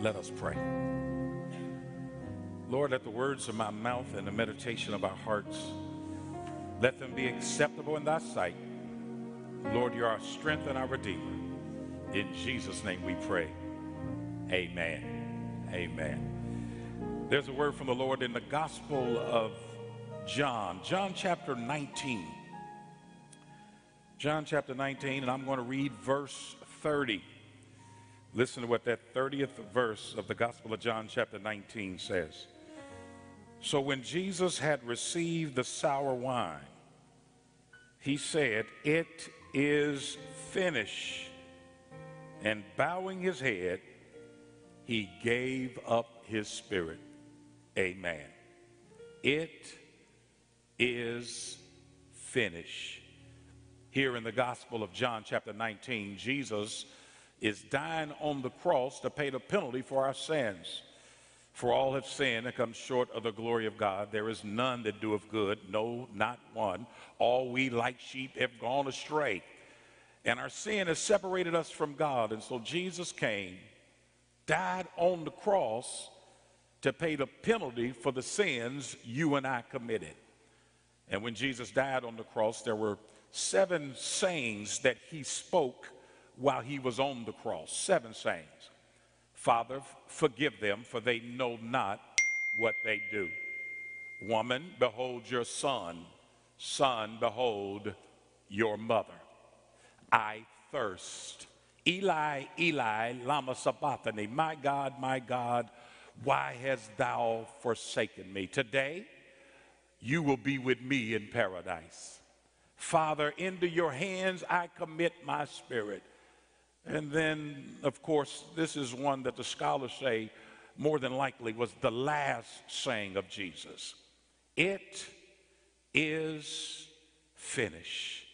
Let us pray. Lord, let the words of my mouth and the meditation of our hearts, let them be acceptable in thy sight. Lord, you're our strength and our redeemer. In Jesus' name we pray. Amen. Amen. There's a word from the Lord in the Gospel of John, John chapter 19. John chapter 19, and I'm going to read verse 30. Listen to what that 30th verse of the Gospel of John chapter 19 says. So when Jesus had received the sour wine, he said, It is finished. And bowing his head, he gave up his spirit. Amen. It is finished. Here in the Gospel of John, chapter 19, Jesus is dying on the cross to pay the penalty for our sins. For all have sinned and come short of the glory of God. There is none that doeth good, no, not one. All we like sheep have gone astray. And our sin has separated us from God. And so Jesus came, died on the cross to pay the penalty for the sins you and I committed. And when Jesus died on the cross, there were seven sayings that he spoke while he was on the cross. Seven sayings. Father, forgive them, for they know not what they do. Woman, behold your son. Son, behold your mother. I thirst. Eli, Eli, lama sabachthani. My God, my God, why hast thou forsaken me? Today, you will be with me in paradise. Father, into your hands I commit my spirit. And then, of course, this is one that the scholars say more than likely was the last saying of Jesus. It is finished.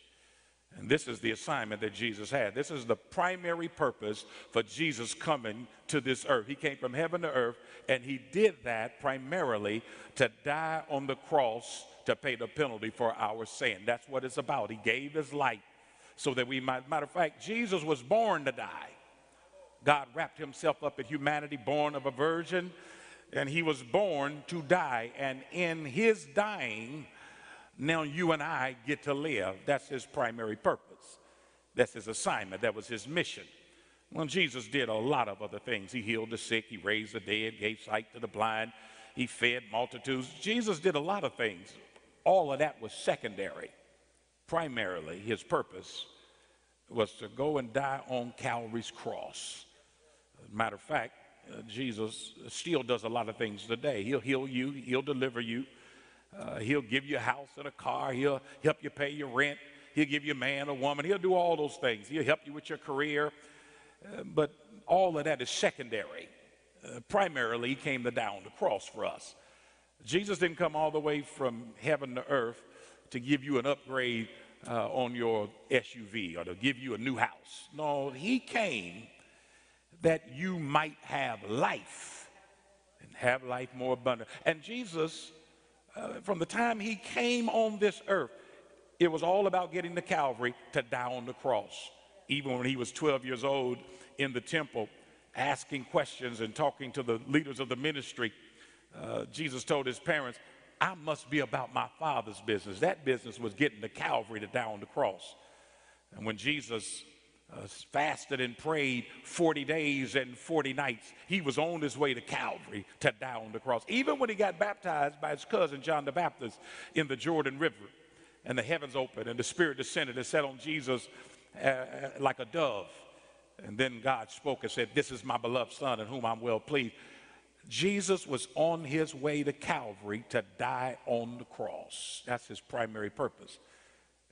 And this is the assignment that Jesus had. This is the primary purpose for Jesus coming to this earth. He came from heaven to earth, and he did that primarily to die on the cross to pay the penalty for our sin. That's what it's about. He gave his life so that we might. Matter of fact, Jesus was born to die. God wrapped himself up in humanity, born of a virgin, and he was born to die. And in his dying, now you and I get to live. That's his primary purpose. That's his assignment. That was his mission. Well, Jesus did a lot of other things. He healed the sick, he raised the dead, gave sight to the blind, he fed multitudes. Jesus did a lot of things. All of that was secondary primarily his purpose was to go and die on Calvary's cross. Matter of fact, uh, Jesus still does a lot of things today. He'll heal you, he'll deliver you, uh, he'll give you a house and a car, he'll help you pay your rent, he'll give you a man, a woman, he'll do all those things. He'll help you with your career. Uh, but all of that is secondary. Uh, primarily, he came to die on the cross for us. Jesus didn't come all the way from heaven to earth to give you an upgrade uh, on your SUV or to give you a new house. No, he came that you might have life and have life more abundant. And Jesus, uh, from the time he came on this earth, it was all about getting to Calvary to die on the cross. Even when he was 12 years old in the temple, asking questions and talking to the leaders of the ministry, uh, Jesus told his parents, I must be about my father's business. That business was getting to Calvary to die on the cross. And when Jesus uh, fasted and prayed 40 days and 40 nights, he was on his way to Calvary to die on the cross. Even when he got baptized by his cousin John the Baptist in the Jordan River, and the heavens opened, and the Spirit descended and sat on Jesus uh, uh like a dove. And then God spoke and said, This is my beloved Son in whom I'm well pleased. Jesus was on his way to Calvary to die on the cross. That's his primary purpose.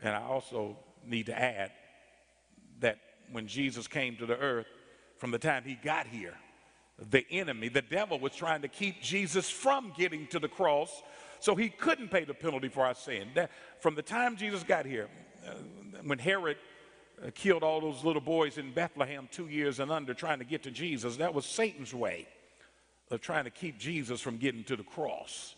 And I also need to add that when Jesus came to the earth, from the time he got here, the enemy, the devil, was trying to keep Jesus from getting to the cross so he couldn't pay the penalty for our sin. That, from the time Jesus got here, uh, when Herod uh, killed all those little boys in Bethlehem two years and under trying to get to Jesus, that was Satan's way of trying to keep Jesus from getting to the cross.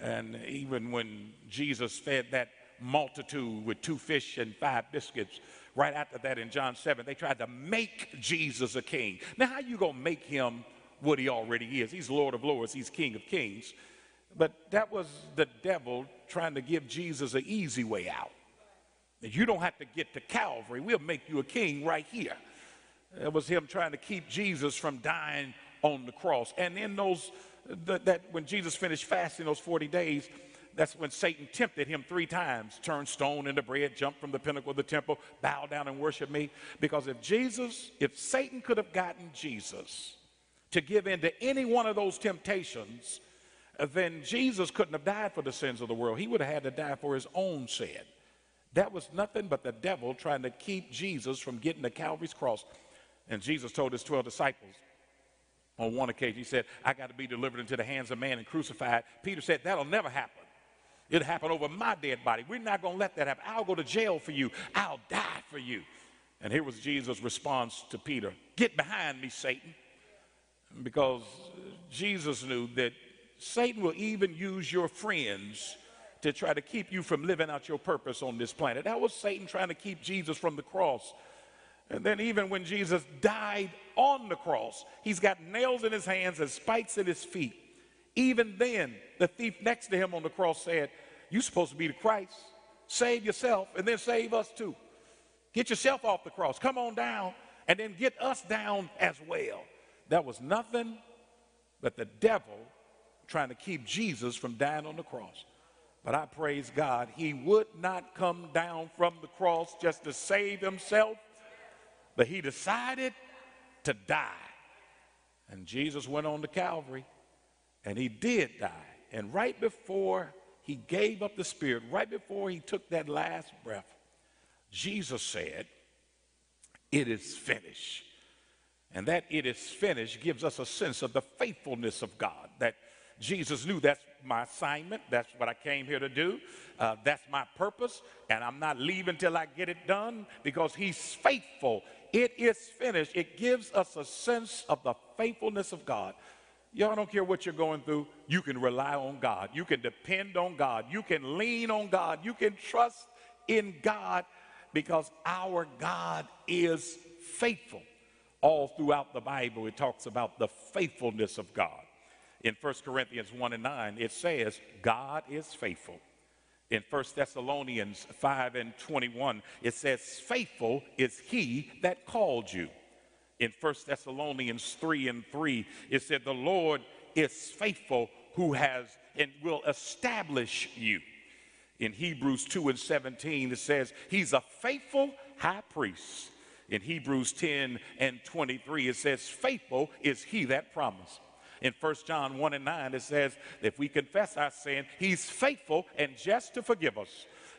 And even when Jesus fed that multitude with two fish and five biscuits, right after that in John 7, they tried to make Jesus a king. Now, how you going to make him what he already is. He's Lord of Lords, he's King of Kings. But that was the devil trying to give Jesus an easy way out. You don't have to get to Calvary. We'll make you a king right here. It was him trying to keep Jesus from dying on the cross. And in those, the, that when Jesus finished fasting those 40 days, that's when Satan tempted him three times turn stone into bread, jump from the pinnacle of the temple, bow down and worship me. Because if Jesus, if Satan could have gotten Jesus to give in to any one of those temptations, then Jesus couldn't have died for the sins of the world. He would have had to die for his own sin. That was nothing but the devil trying to keep Jesus from getting to Calvary's cross. And Jesus told his 12 disciples on one occasion, he said, I got to be delivered into the hands of man and crucified. Peter said, That'll never happen. It'll happen over my dead body. We're not going to let that happen. I'll go to jail for you. I'll die for you. And here was Jesus' response to Peter Get behind me, Satan. Because Jesus knew that Satan will even use your friends to try to keep you from living out your purpose on this planet. That was Satan trying to keep Jesus from the cross. And then, even when Jesus died on the cross, he's got nails in his hands and spikes in his feet. Even then, the thief next to him on the cross said, You're supposed to be the Christ. Save yourself and then save us too. Get yourself off the cross. Come on down and then get us down as well. That was nothing but the devil trying to keep Jesus from dying on the cross. But I praise God, he would not come down from the cross just to save himself, but he decided to die. And Jesus went on to Calvary, and he did die. And right before he gave up the Spirit, right before he took that last breath, Jesus said, It is finished. And that it is finished gives us a sense of the faithfulness of God, that Jesus knew that's my assignment. That's what I came here to do. Uh, that's my purpose. And I'm not leaving till I get it done because He's faithful. It is finished. It gives us a sense of the faithfulness of God. Y'all don't care what you're going through. You can rely on God. You can depend on God. You can lean on God. You can trust in God because our God is faithful. All throughout the Bible, it talks about the faithfulness of God. In 1 Corinthians 1 and 9, it says, God is faithful. In 1 Thessalonians 5 and 21, it says, Faithful is he that called you. In 1 Thessalonians 3 and 3, it said, The Lord is faithful who has and will establish you. In Hebrews 2 and 17, it says, He's a faithful high priest. In Hebrews 10 and 23, it says, Faithful is he that promised. In 1 John 1 and 9, it says, if we confess our sin, he's faithful and just to forgive us.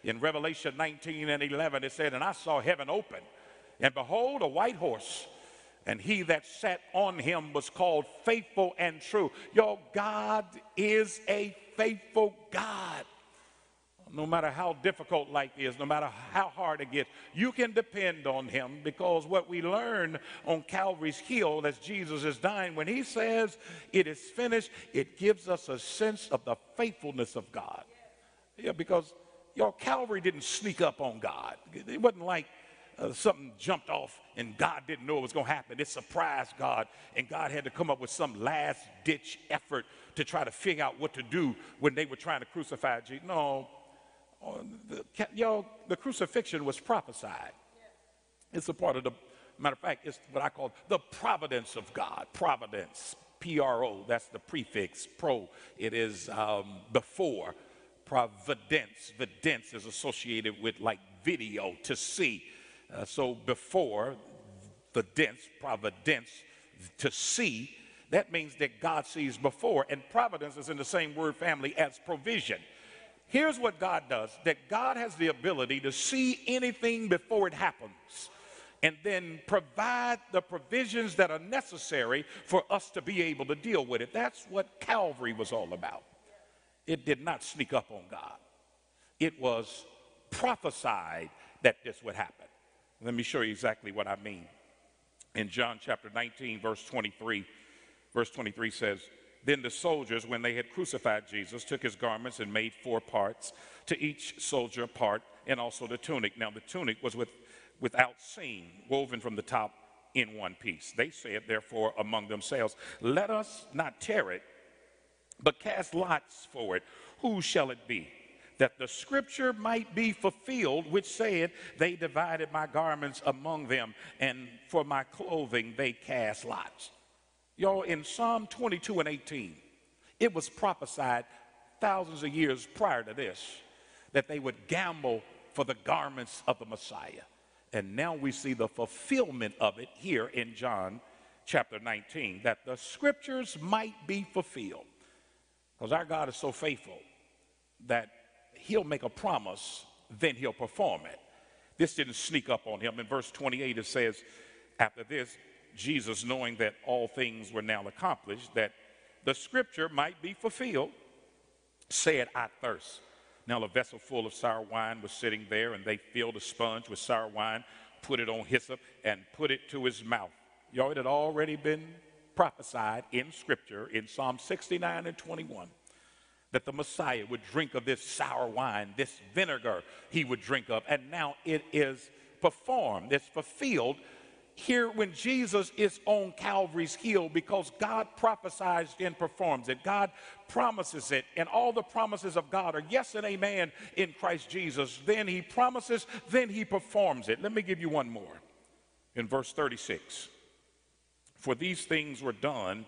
In Revelation 19 and 11, it said, And I saw heaven open, and behold, a white horse. And he that sat on him was called faithful and true. Your God is a faithful God no matter how difficult life is, no matter how hard it gets, you can depend on him because what we learn on Calvary's Hill as Jesus is dying, when he says it is finished, it gives us a sense of the faithfulness of God. Yeah, because your Calvary didn't sneak up on God. It wasn't like uh, something jumped off and God didn't know it was going to happen. It surprised God, and God had to come up with some last ditch effort to try to figure out what to do when they were trying to crucify Jesus. No, the, y'all, the crucifixion was prophesied. It's a part of the, matter of fact, it's what I call the providence of God. Providence, P R O, that's the prefix, pro. It is um, before. Providence, vidence is associated with like video, to see. Uh, so before, the dense, providence, to see, that means that God sees before. And providence is in the same word family as provision. Here's what God does that God has the ability to see anything before it happens and then provide the provisions that are necessary for us to be able to deal with it. That's what Calvary was all about. It did not sneak up on God, it was prophesied that this would happen. Let me show you exactly what I mean. In John chapter 19, verse 23, verse 23 says, then the soldiers, when they had crucified Jesus, took his garments and made four parts, to each soldier a part, and also the tunic. Now the tunic was with, without seam, woven from the top in one piece. They said, therefore, among themselves, Let us not tear it, but cast lots for it. Who shall it be? That the scripture might be fulfilled, which said, They divided my garments among them, and for my clothing they cast lots. Y'all, in Psalm 22 and 18, it was prophesied thousands of years prior to this that they would gamble for the garments of the Messiah. And now we see the fulfillment of it here in John chapter 19, that the scriptures might be fulfilled. Because our God is so faithful that he'll make a promise, then he'll perform it. This didn't sneak up on him. In verse 28, it says, After this, Jesus, knowing that all things were now accomplished, that the scripture might be fulfilled, said, I thirst. Now, a vessel full of sour wine was sitting there, and they filled a sponge with sour wine, put it on hyssop, and put it to his mouth. Y'all, it had already been prophesied in Scripture in Psalm 69 and 21 that the Messiah would drink of this sour wine, this vinegar he would drink of, and now it is performed, it's fulfilled here when Jesus is on Calvary's hill because God prophesies and performs it. God promises it, and all the promises of God are yes and amen in Christ Jesus. Then he promises, then he performs it. Let me give you one more. In verse 36, for these things were done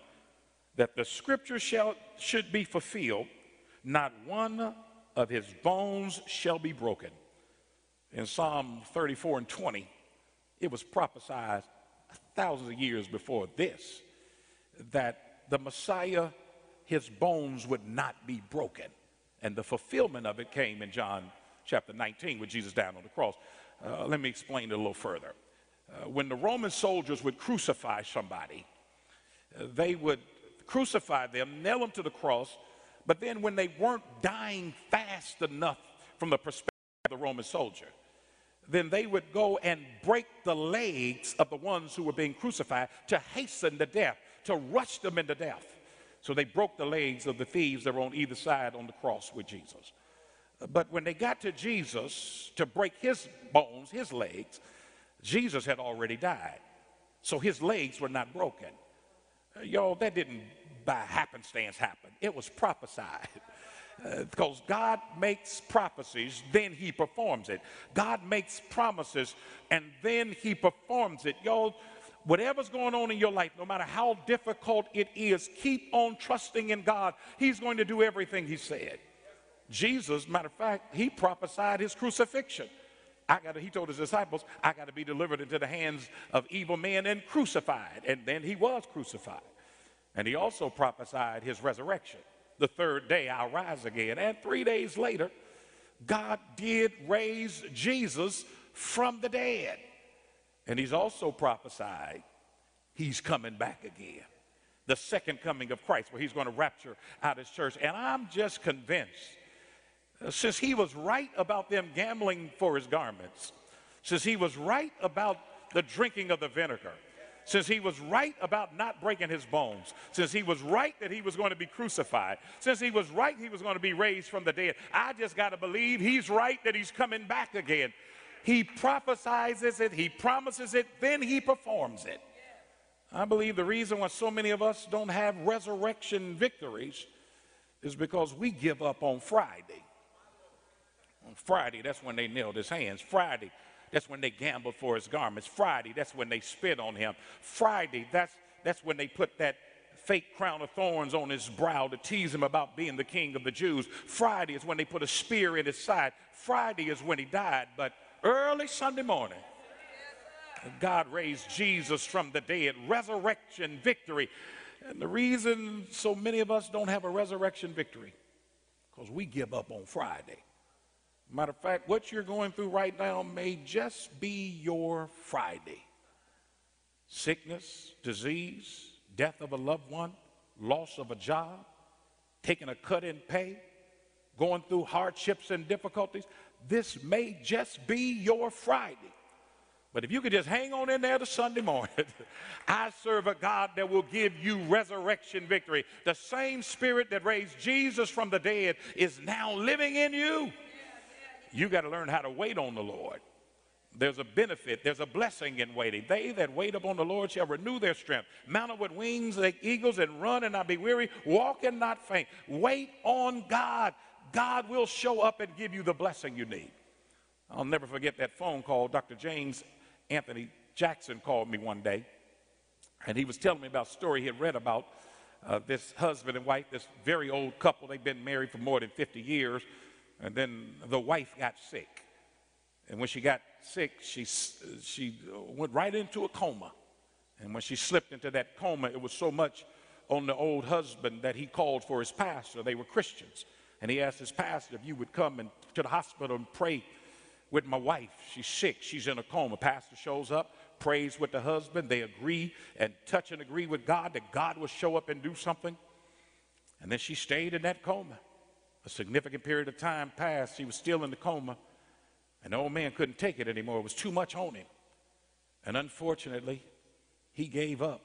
that the scripture shall, should be fulfilled, not one of his bones shall be broken. In Psalm 34 and 20, it was prophesied thousands of years before this that the Messiah, his bones would not be broken. And the fulfillment of it came in John chapter 19 with Jesus down on the cross. Uh, let me explain it a little further. Uh, when the Roman soldiers would crucify somebody, uh, they would crucify them, nail them to the cross, but then when they weren't dying fast enough from the perspective of the Roman soldier, then they would go and break the legs of the ones who were being crucified to hasten the death, to rush them into death. So they broke the legs of the thieves that were on either side on the cross with Jesus. But when they got to Jesus to break his bones, his legs, Jesus had already died. So his legs were not broken. Y'all, that didn't by happenstance happen, it was prophesied. because uh, God makes prophecies, then He performs it. God makes promises, and then He performs it. Y'all, whatever's going on in your life, no matter how difficult it is, keep on trusting in God. He's going to do everything He said. Jesus, matter of fact, He prophesied His crucifixion. I got he told his disciples, I got to be delivered into the hands of evil men and crucified. And then he was crucified. And he also prophesied his resurrection the third day I'll rise again. And three days later, God did raise Jesus from the dead. And he's also prophesied he's coming back again. The second coming of Christ, where he's going to rapture out his church. And I'm just convinced, uh, since he was right about them gambling for his garments, since he was right about the drinking of the vinegar, since he was right about not breaking his bones, since he was right that he was going to be crucified, since he was right he was going to be raised from the dead, I just got to believe he's right that he's coming back again. He prophesies it, he promises it, then he performs it. I believe the reason why so many of us don't have resurrection victories is because we give up on Friday. On Friday, that's when they nailed his hands. Friday, that's when they gambled for his garments. Friday, that's when they spit on him. Friday, that's, that's when they put that fake crown of thorns on his brow to tease him about being the king of the Jews. Friday is when they put a spear in his side. Friday is when he died. But early Sunday morning, God raised Jesus from the dead. Resurrection victory. And the reason so many of us don't have a resurrection victory, because we give up on Friday. Matter of fact, what you're going through right now may just be your Friday. Sickness, disease, death of a loved one, loss of a job, taking a cut in pay, going through hardships and difficulties. This may just be your Friday. But if you could just hang on in there to Sunday morning, I serve a God that will give you resurrection victory. The same spirit that raised Jesus from the dead is now living in you. You got to learn how to wait on the Lord. there's a benefit, there's a blessing in waiting. They that wait upon the Lord shall renew their strength. Mount up with wings like eagles and run and not be weary, walk and not faint. Wait on God. God will show up and give you the blessing you need. I'll never forget that phone call. Dr. James Anthony Jackson called me one day, and he was telling me about a story he had read about uh, this husband and wife, this very old couple. They've been married for more than 50 years, and then the wife got sick. And when she got sick, she, she went right into a coma. And when she slipped into that coma, it was so much on the old husband that he called for his pastor. They were Christians. And he asked his pastor if you would come and, to the hospital and pray with my wife. She's sick. She's in a coma. Pastor shows up, prays with the husband. They agree and touch and agree with God that God will show up and do something. And then she stayed in that coma. A significant period of time passed. He was still in the coma. And the old man couldn't take it anymore. It was too much on him. And unfortunately, he gave up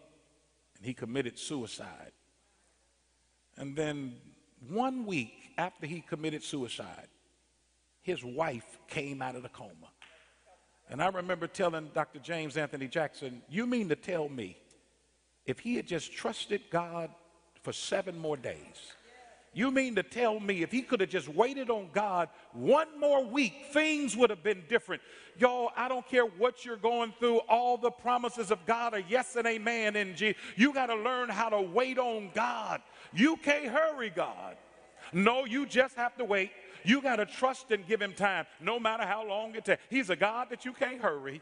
and he committed suicide. And then one week after he committed suicide, his wife came out of the coma. And I remember telling Dr. James Anthony Jackson, You mean to tell me if he had just trusted God for seven more days, you mean to tell me if he could have just waited on God one more week, things would have been different. Y'all, I don't care what you're going through, all the promises of God are yes and amen in Jesus. You got to learn how to wait on God. You can't hurry God. No, you just have to wait. You got to trust and give him time, no matter how long it takes. He's a God that you can't hurry.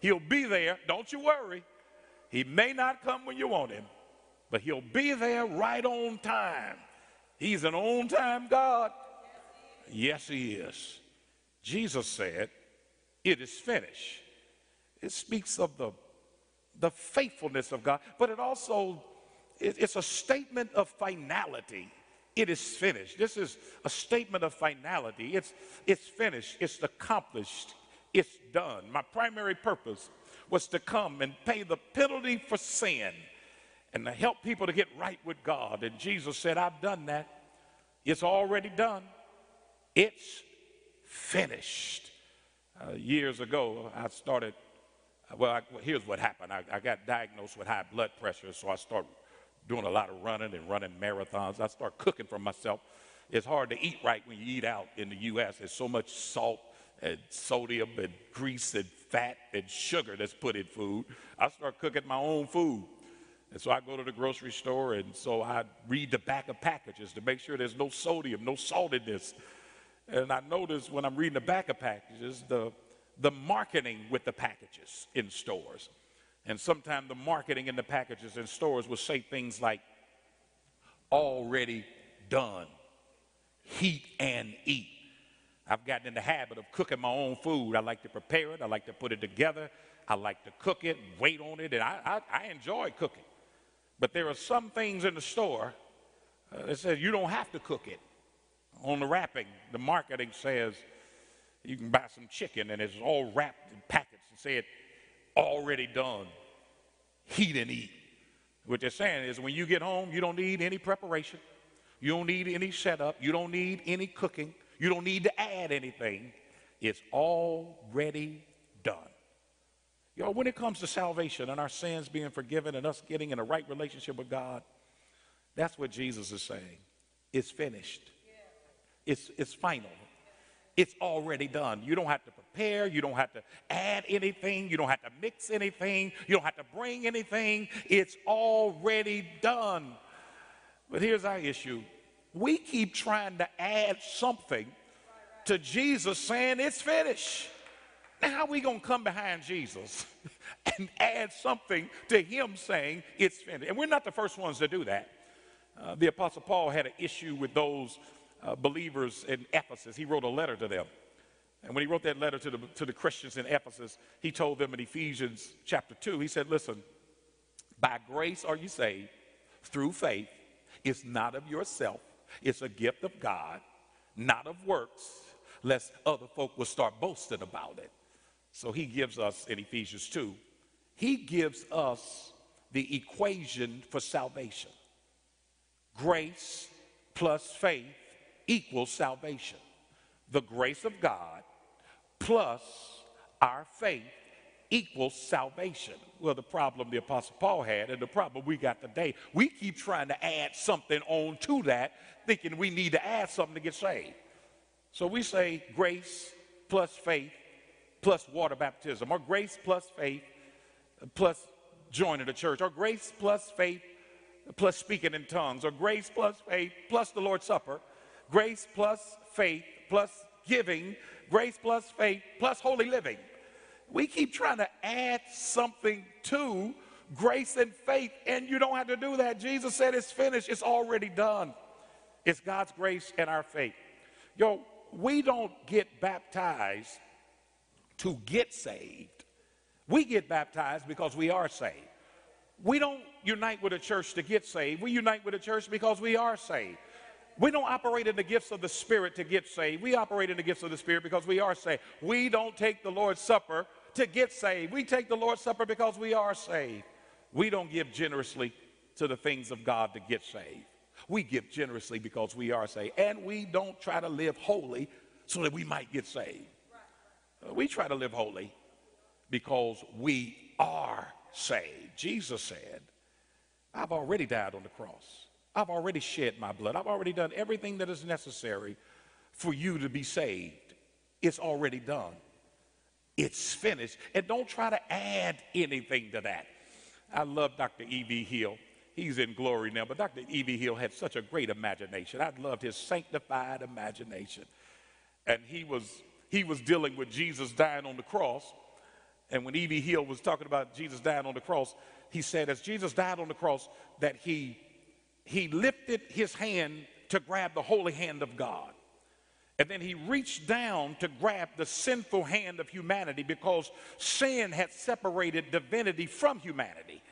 He'll be there. Don't you worry. He may not come when you want him, but he'll be there right on time. He's an on time God. Yes, He is. Jesus said, It is finished. It speaks of the, the faithfulness of God, but it also it, it's a statement of finality. It is finished. This is a statement of finality. It's, it's finished. It's accomplished. It's done. My primary purpose was to come and pay the penalty for sin and to help people to get right with God. And Jesus said, I've done that. It's already done. It's finished. Uh, years ago, I started, well, I, well here's what happened. I, I, got diagnosed with high blood pressure, so I started doing a lot of running and running marathons. I started cooking for myself. It's hard to eat right when you eat out in the U.S. There's so much salt and sodium and grease and fat and sugar that's put in food. I started cooking my own food. And so I go to the grocery store and so I read the back of packages to make sure there's no sodium, no salt in this. And I notice when I'm reading the back of packages, the, the marketing with the packages in stores. And sometimes the marketing in the packages in stores will say things like, already done, heat and eat. I've gotten in the habit of cooking my own food. I like to prepare it, I like to put it together, I like to cook it, wait on it, and I, I, I enjoy cooking. But there are some things in the store uh, that says you don't have to cook it. On the wrapping, the marketing says you can buy some chicken and it's all wrapped in packets and said already done. Heat and eat. What they're saying is when you get home, you don't need any preparation. You don't need any setup. You don't need any cooking. You don't need to add anything. It's already done. Y'all, when it comes to salvation and our sins being forgiven and us getting in a right relationship with God, that's what Jesus is saying. It's finished. It's, it's final. It's already done. You don't have to prepare. You don't have to add anything. You don't have to mix anything. You don't have to bring anything. It's already done. But here's our issue we keep trying to add something to Jesus saying it's finished. Now, how are we going to come behind Jesus and add something to him saying it's finished? And we're not the first ones to do that. Uh, the Apostle Paul had an issue with those uh, believers in Ephesus. He wrote a letter to them. And when he wrote that letter to the, to the Christians in Ephesus, he told them in Ephesians chapter 2, he said, Listen, by grace are you saved through faith. It's not of yourself, it's a gift of God, not of works, lest other folk will start boasting about it. So he gives us in Ephesians 2, he gives us the equation for salvation. Grace plus faith equals salvation. The grace of God plus our faith equals salvation. Well, the problem the Apostle Paul had, and the problem we got today, we keep trying to add something on to that, thinking we need to add something to get saved. So we say grace plus faith plus water baptism, or grace plus faith plus joining the church, or grace plus faith plus speaking in tongues, or grace plus faith plus the Lord's Supper, grace plus faith plus giving, grace plus faith plus holy living. We keep trying to add something to grace and faith, and you don't have to do that. Jesus said it's finished, it's already done. It's God's grace and our faith. Yo, we don't get baptized to get saved. We get baptized because we are saved. We don't unite with a church to get saved. We unite with a church because we are saved. We don't operate in the gifts of the Spirit to get saved. We operate in the gifts of the Spirit because we are saved. We don't take the Lord's Supper to get saved. We take the Lord's Supper because we are saved. We don't give generously to the things of God to get saved. We give generously because we are saved. And we don't try to live holy so that we might get saved. Uh, we try to live holy because we are saved. Jesus said, I've already died on the cross. I've already shed my blood. I've already done everything that is necessary for you to be saved. It's already done. It's finished. And don't try to add anything to that. I love Dr. E.V. Hill. He's in glory now, but Dr. E.V. Hill had such a great imagination. I loved his sanctified imagination. And he was, he was dealing with Jesus dying on the cross. And when E.V. Hill was talking about Jesus dying on the cross, he said, as Jesus died on the cross, that he, he lifted his hand to grab the holy hand of God. And then he reached down to grab the sinful hand of humanity because sin had separated divinity from humanity.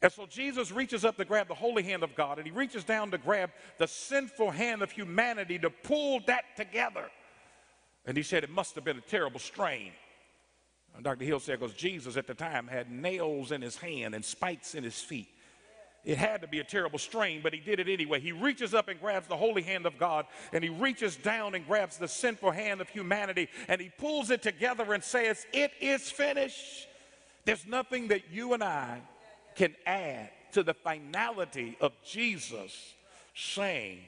And so Jesus reaches up to grab the holy hand of God and he reaches down to grab the sinful hand of humanity to pull that together. And he said it must have been a terrible strain. Uh, and Dr. Hill said, because Jesus at the time had nails in his hand and spikes in his feet. It had to be a terrible strain, but he did it anyway. He reaches up and grabs the holy hand of God, and he reaches down and grabs the sinful hand of humanity, and he pulls it together and says, It is finished. There's nothing that you and I can add to the finality of Jesus saying,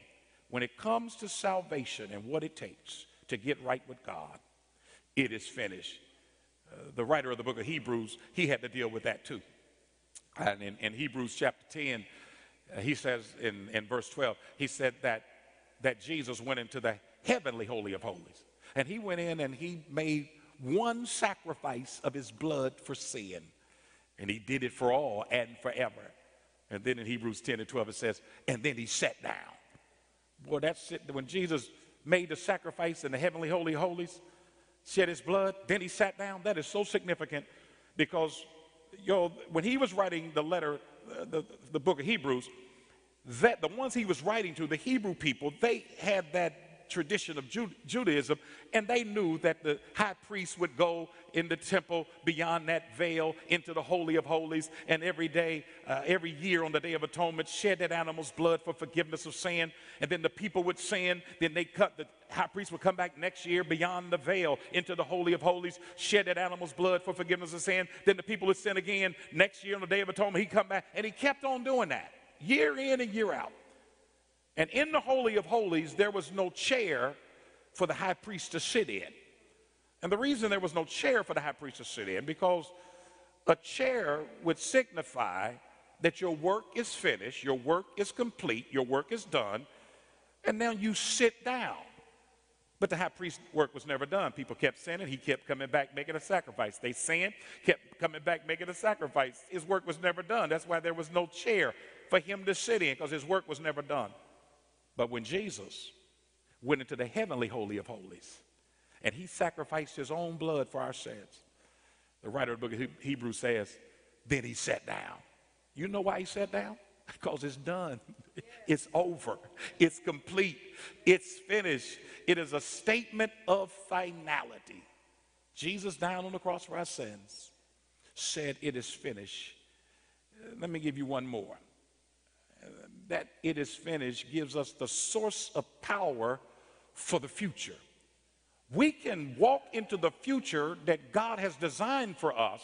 when it comes to salvation and what it takes to get right with God, it is finished. Uh, the writer of the book of Hebrews, he had to deal with that too. And in, in Hebrews chapter 10, uh, he says in, in verse 12, he said that, that Jesus went into the heavenly holy of holies. And he went in and he made one sacrifice of his blood for sin. And he did it for all and forever. And then in Hebrews 10 and 12 it says, and then he sat down. Boy, that's it. When Jesus made the sacrifice in the heavenly holy holies, shed his blood, then he sat down. That is so significant because you know, when he was writing the letter, uh, the, the book of Hebrews, that the ones he was writing to, the Hebrew people, they had that tradition of Judaism, and they knew that the high priest would go in the temple beyond that veil into the Holy of Holies, and every day, uh, every year on the Day of Atonement, shed that animal's blood for forgiveness of sin. And then the people would sin, then they cut, the high priest would come back next year beyond the veil into the Holy of Holies, shed that animal's blood for forgiveness of sin. Then the people would sin again. Next year on the Day of Atonement, he'd come back, and he kept on doing that year in and year out. And in the Holy of Holies, there was no chair for the high priest to sit in. And the reason there was no chair for the high priest to sit in, because a chair would signify that your work is finished, your work is complete, your work is done, and now you sit down. But the high priest's work was never done. People kept sinning. He kept coming back making a sacrifice. They sinned, kept coming back making a sacrifice. His work was never done. That's why there was no chair for him to sit in because his work was never done. But when Jesus went into the heavenly holy of holies and he sacrificed his own blood for our sins, the writer of the book of Hebrews says, then he sat down. You know why he sat down? Because it's done. It's over. It's complete. It's finished. It is a statement of finality. Jesus down on the cross for our sins said, It is finished. Let me give you one more that it is finished gives us the source of power for the future. We can walk into the future that God has designed for us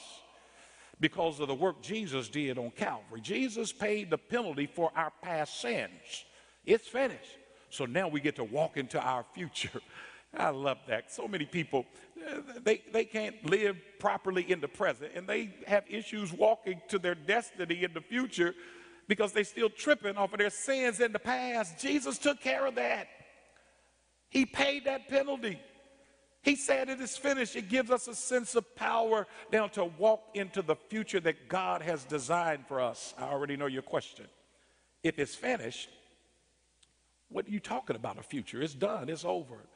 because of the work Jesus did on Calvary. Jesus paid the penalty for our past sins. It's finished. So now we get to walk into our future. I love that. So many people, uh, they, they can't live properly in the present and they have issues walking to their destiny in the future because they're still tripping off of their sins in the past. Jesus took care of that. He paid that penalty. He said it is finished. It gives us a sense of power now to walk into the future that God has designed for us. I already know your question. If it's finished, what are you talking about a future? It's done, it's over.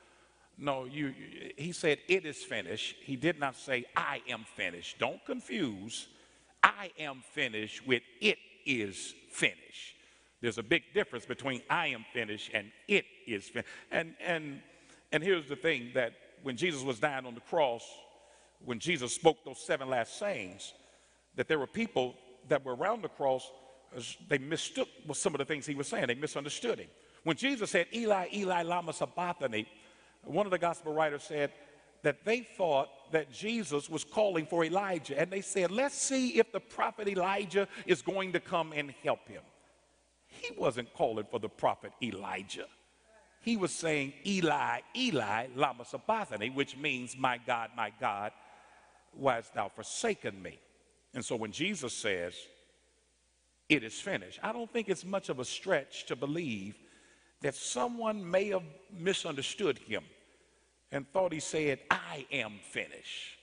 No, you, he said it is finished. He did not say I am finished. Don't confuse I am finished with it is finished. There's a big difference between I am finished and it is finished. And and and here's the thing that when Jesus was dying on the cross, when Jesus spoke those seven last sayings, that there were people that were around the cross, they mistook some of the things he was saying. They misunderstood him. When Jesus said, Eli, Eli, lama sabachthani, one of the gospel writers said that they thought that Jesus was calling for Elijah. And they said, let's see if the prophet Elijah is going to come and help him. He wasn't calling for the prophet Elijah he was saying, Eli, Eli, lama sabachthani, which means, my God, my God, why hast thou forsaken me? And so when Jesus says, it is finished, I don't think it's much of a stretch to believe that someone may have misunderstood him and thought he said, I am finished.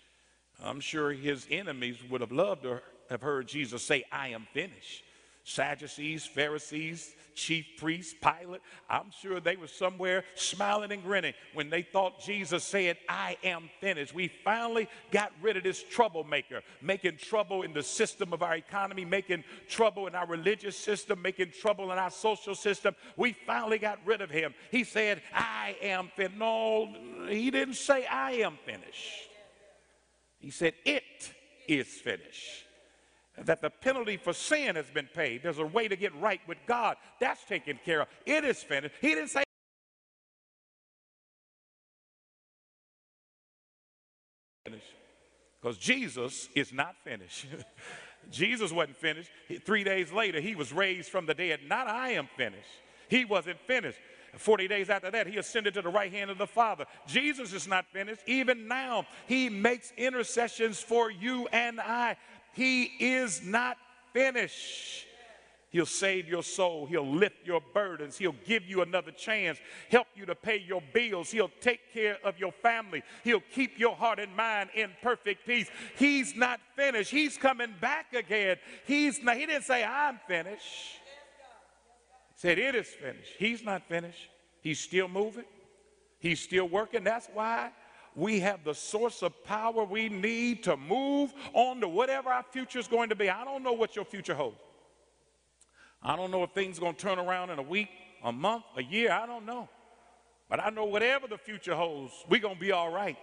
I'm sure his enemies would have loved to have heard Jesus say, I am finished. Sadducees, Pharisees, chief priests, Pilate, I'm sure they were somewhere smiling and grinning when they thought Jesus said, I am finished. We finally got rid of this troublemaker, making trouble in the system of our economy, making trouble in our religious system, making trouble in our social system. We finally got rid of him. He said, I am finished. No, he didn't say, I am finished. He said, It is finished that the penalty for sin has been paid. There's a way to get right with God. That's taken care of. It is finished. He didn't say, because Jesus is not finished. Jesus wasn't finished. Three days later, he was raised from the dead. Not I am finished. He wasn't finished. 40 days after that, he ascended to the right hand of the Father. Jesus is not finished. Even now, he makes intercessions for you and I. He is not finished. He'll save your soul. He'll lift your burdens. He'll give you another chance, help you to pay your bills. He'll take care of your family. He'll keep your heart and mind in perfect peace. He's not finished. He's coming back again. He's not, he didn't say, I'm finished. He said, It is finished. He's not finished. He's still moving. He's still working. That's why we have the source of power we need to move on to whatever our future is going to be. I don't know what your future holds. I don't know if things are going to turn around in a week, a month, a year. I don't know. But I know whatever the future holds, we're going to be all right.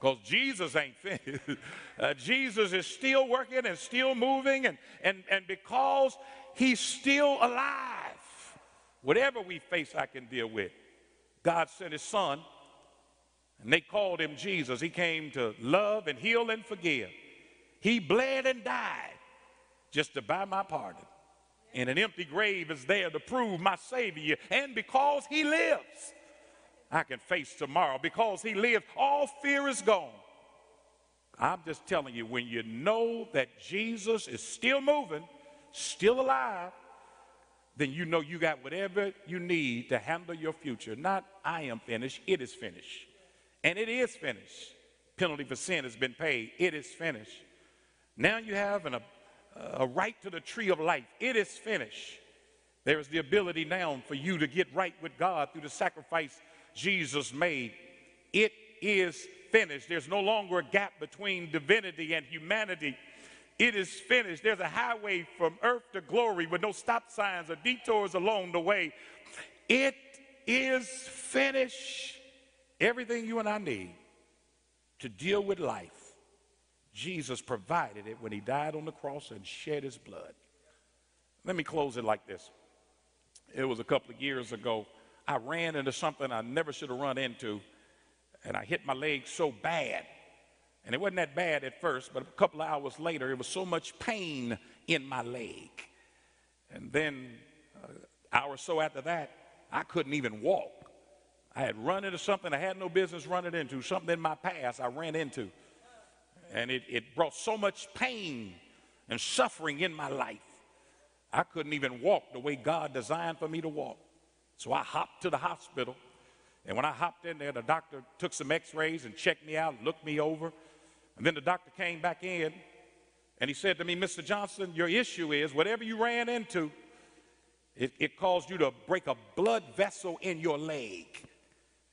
Because Jesus ain't finished. Uh, Jesus is still working and still moving, and, and, and because he's still alive, whatever we face, I can deal with. God sent his son and they called him Jesus. He came to love and heal and forgive. He bled and died just to buy my pardon. And an empty grave is there to prove my Savior. And because He lives, I can face tomorrow. Because He lives, all fear is gone. I'm just telling you, when you know that Jesus is still moving, still alive, then you know you got whatever you need to handle your future. Not, I am finished, it is finished. And it is finished. Penalty for sin has been paid. It is finished. Now you have an, a, a right to the tree of life. It is finished. There is the ability now for you to get right with God through the sacrifice Jesus made. It is finished. There's no longer a gap between divinity and humanity. It is finished. There's a highway from earth to glory with no stop signs or detours along the way. It is finished. Everything you and I need to deal with life, Jesus provided it when he died on the cross and shed his blood. Let me close it like this. It was a couple of years ago. I ran into something I never should have run into. and I hit my leg so bad. And it wasn't that bad at first, but a couple of hours later, it was so much pain in my leg. And then, uh, hour or so after that, I couldn't even walk. I had run into something I had no business running into, something in my past I ran into. And it, it brought so much pain and suffering in my life. I couldn't even walk the way God designed for me to walk. So I hopped to the hospital. And when I hopped in there, the doctor took some x rays and checked me out, looked me over. And then the doctor came back in and he said to me, Mr. Johnson, your issue is whatever you ran into, it, it caused you to break a blood vessel in your leg.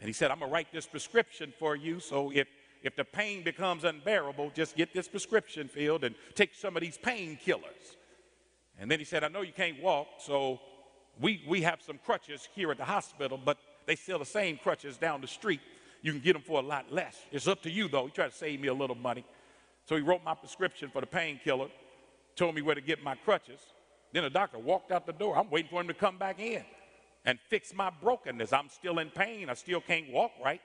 And he said, I'm going to write this prescription for you. So if, if the pain becomes unbearable, just get this prescription filled and take some of these painkillers. And then he said, I know you can't walk, so we, we have some crutches here at the hospital, but they sell the same crutches down the street. You can get them for a lot less. It's up to you, though. He tried to save me a little money. So he wrote my prescription for the painkiller, told me where to get my crutches. Then the doctor walked out the door. I'm waiting for him to come back in and fix my brokenness. I'm still in pain. I still can't walk right.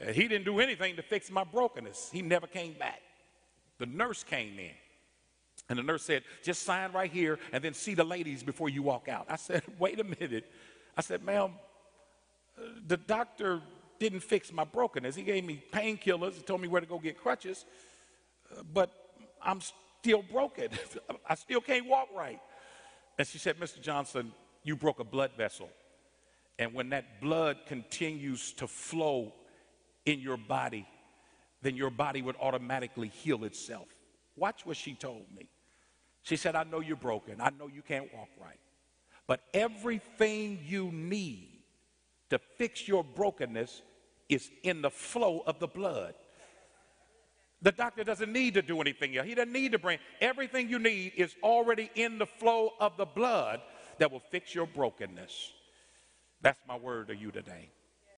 Uh, he didn't do anything to fix my brokenness. He never came back. The nurse came in. And the nurse said, just sign right here and then see the ladies before you walk out. I said, wait a minute. I said, ma'am, uh, the doctor didn't fix my brokenness. He gave me painkillers and told me where to go get crutches, uh, but I'm still broken. I still can't walk right. And she said, Mr. Johnson, you broke a blood vessel. And when that blood continues to flow in your body, then your body would automatically heal itself. Watch what she told me. She said, I know you're broken. I know you can't walk right. But everything you need to fix your brokenness is in the flow of the blood. The doctor doesn't need to do anything else. He doesn't need to bring everything you need is already in the flow of the blood that will fix your brokenness. That's my word to you today.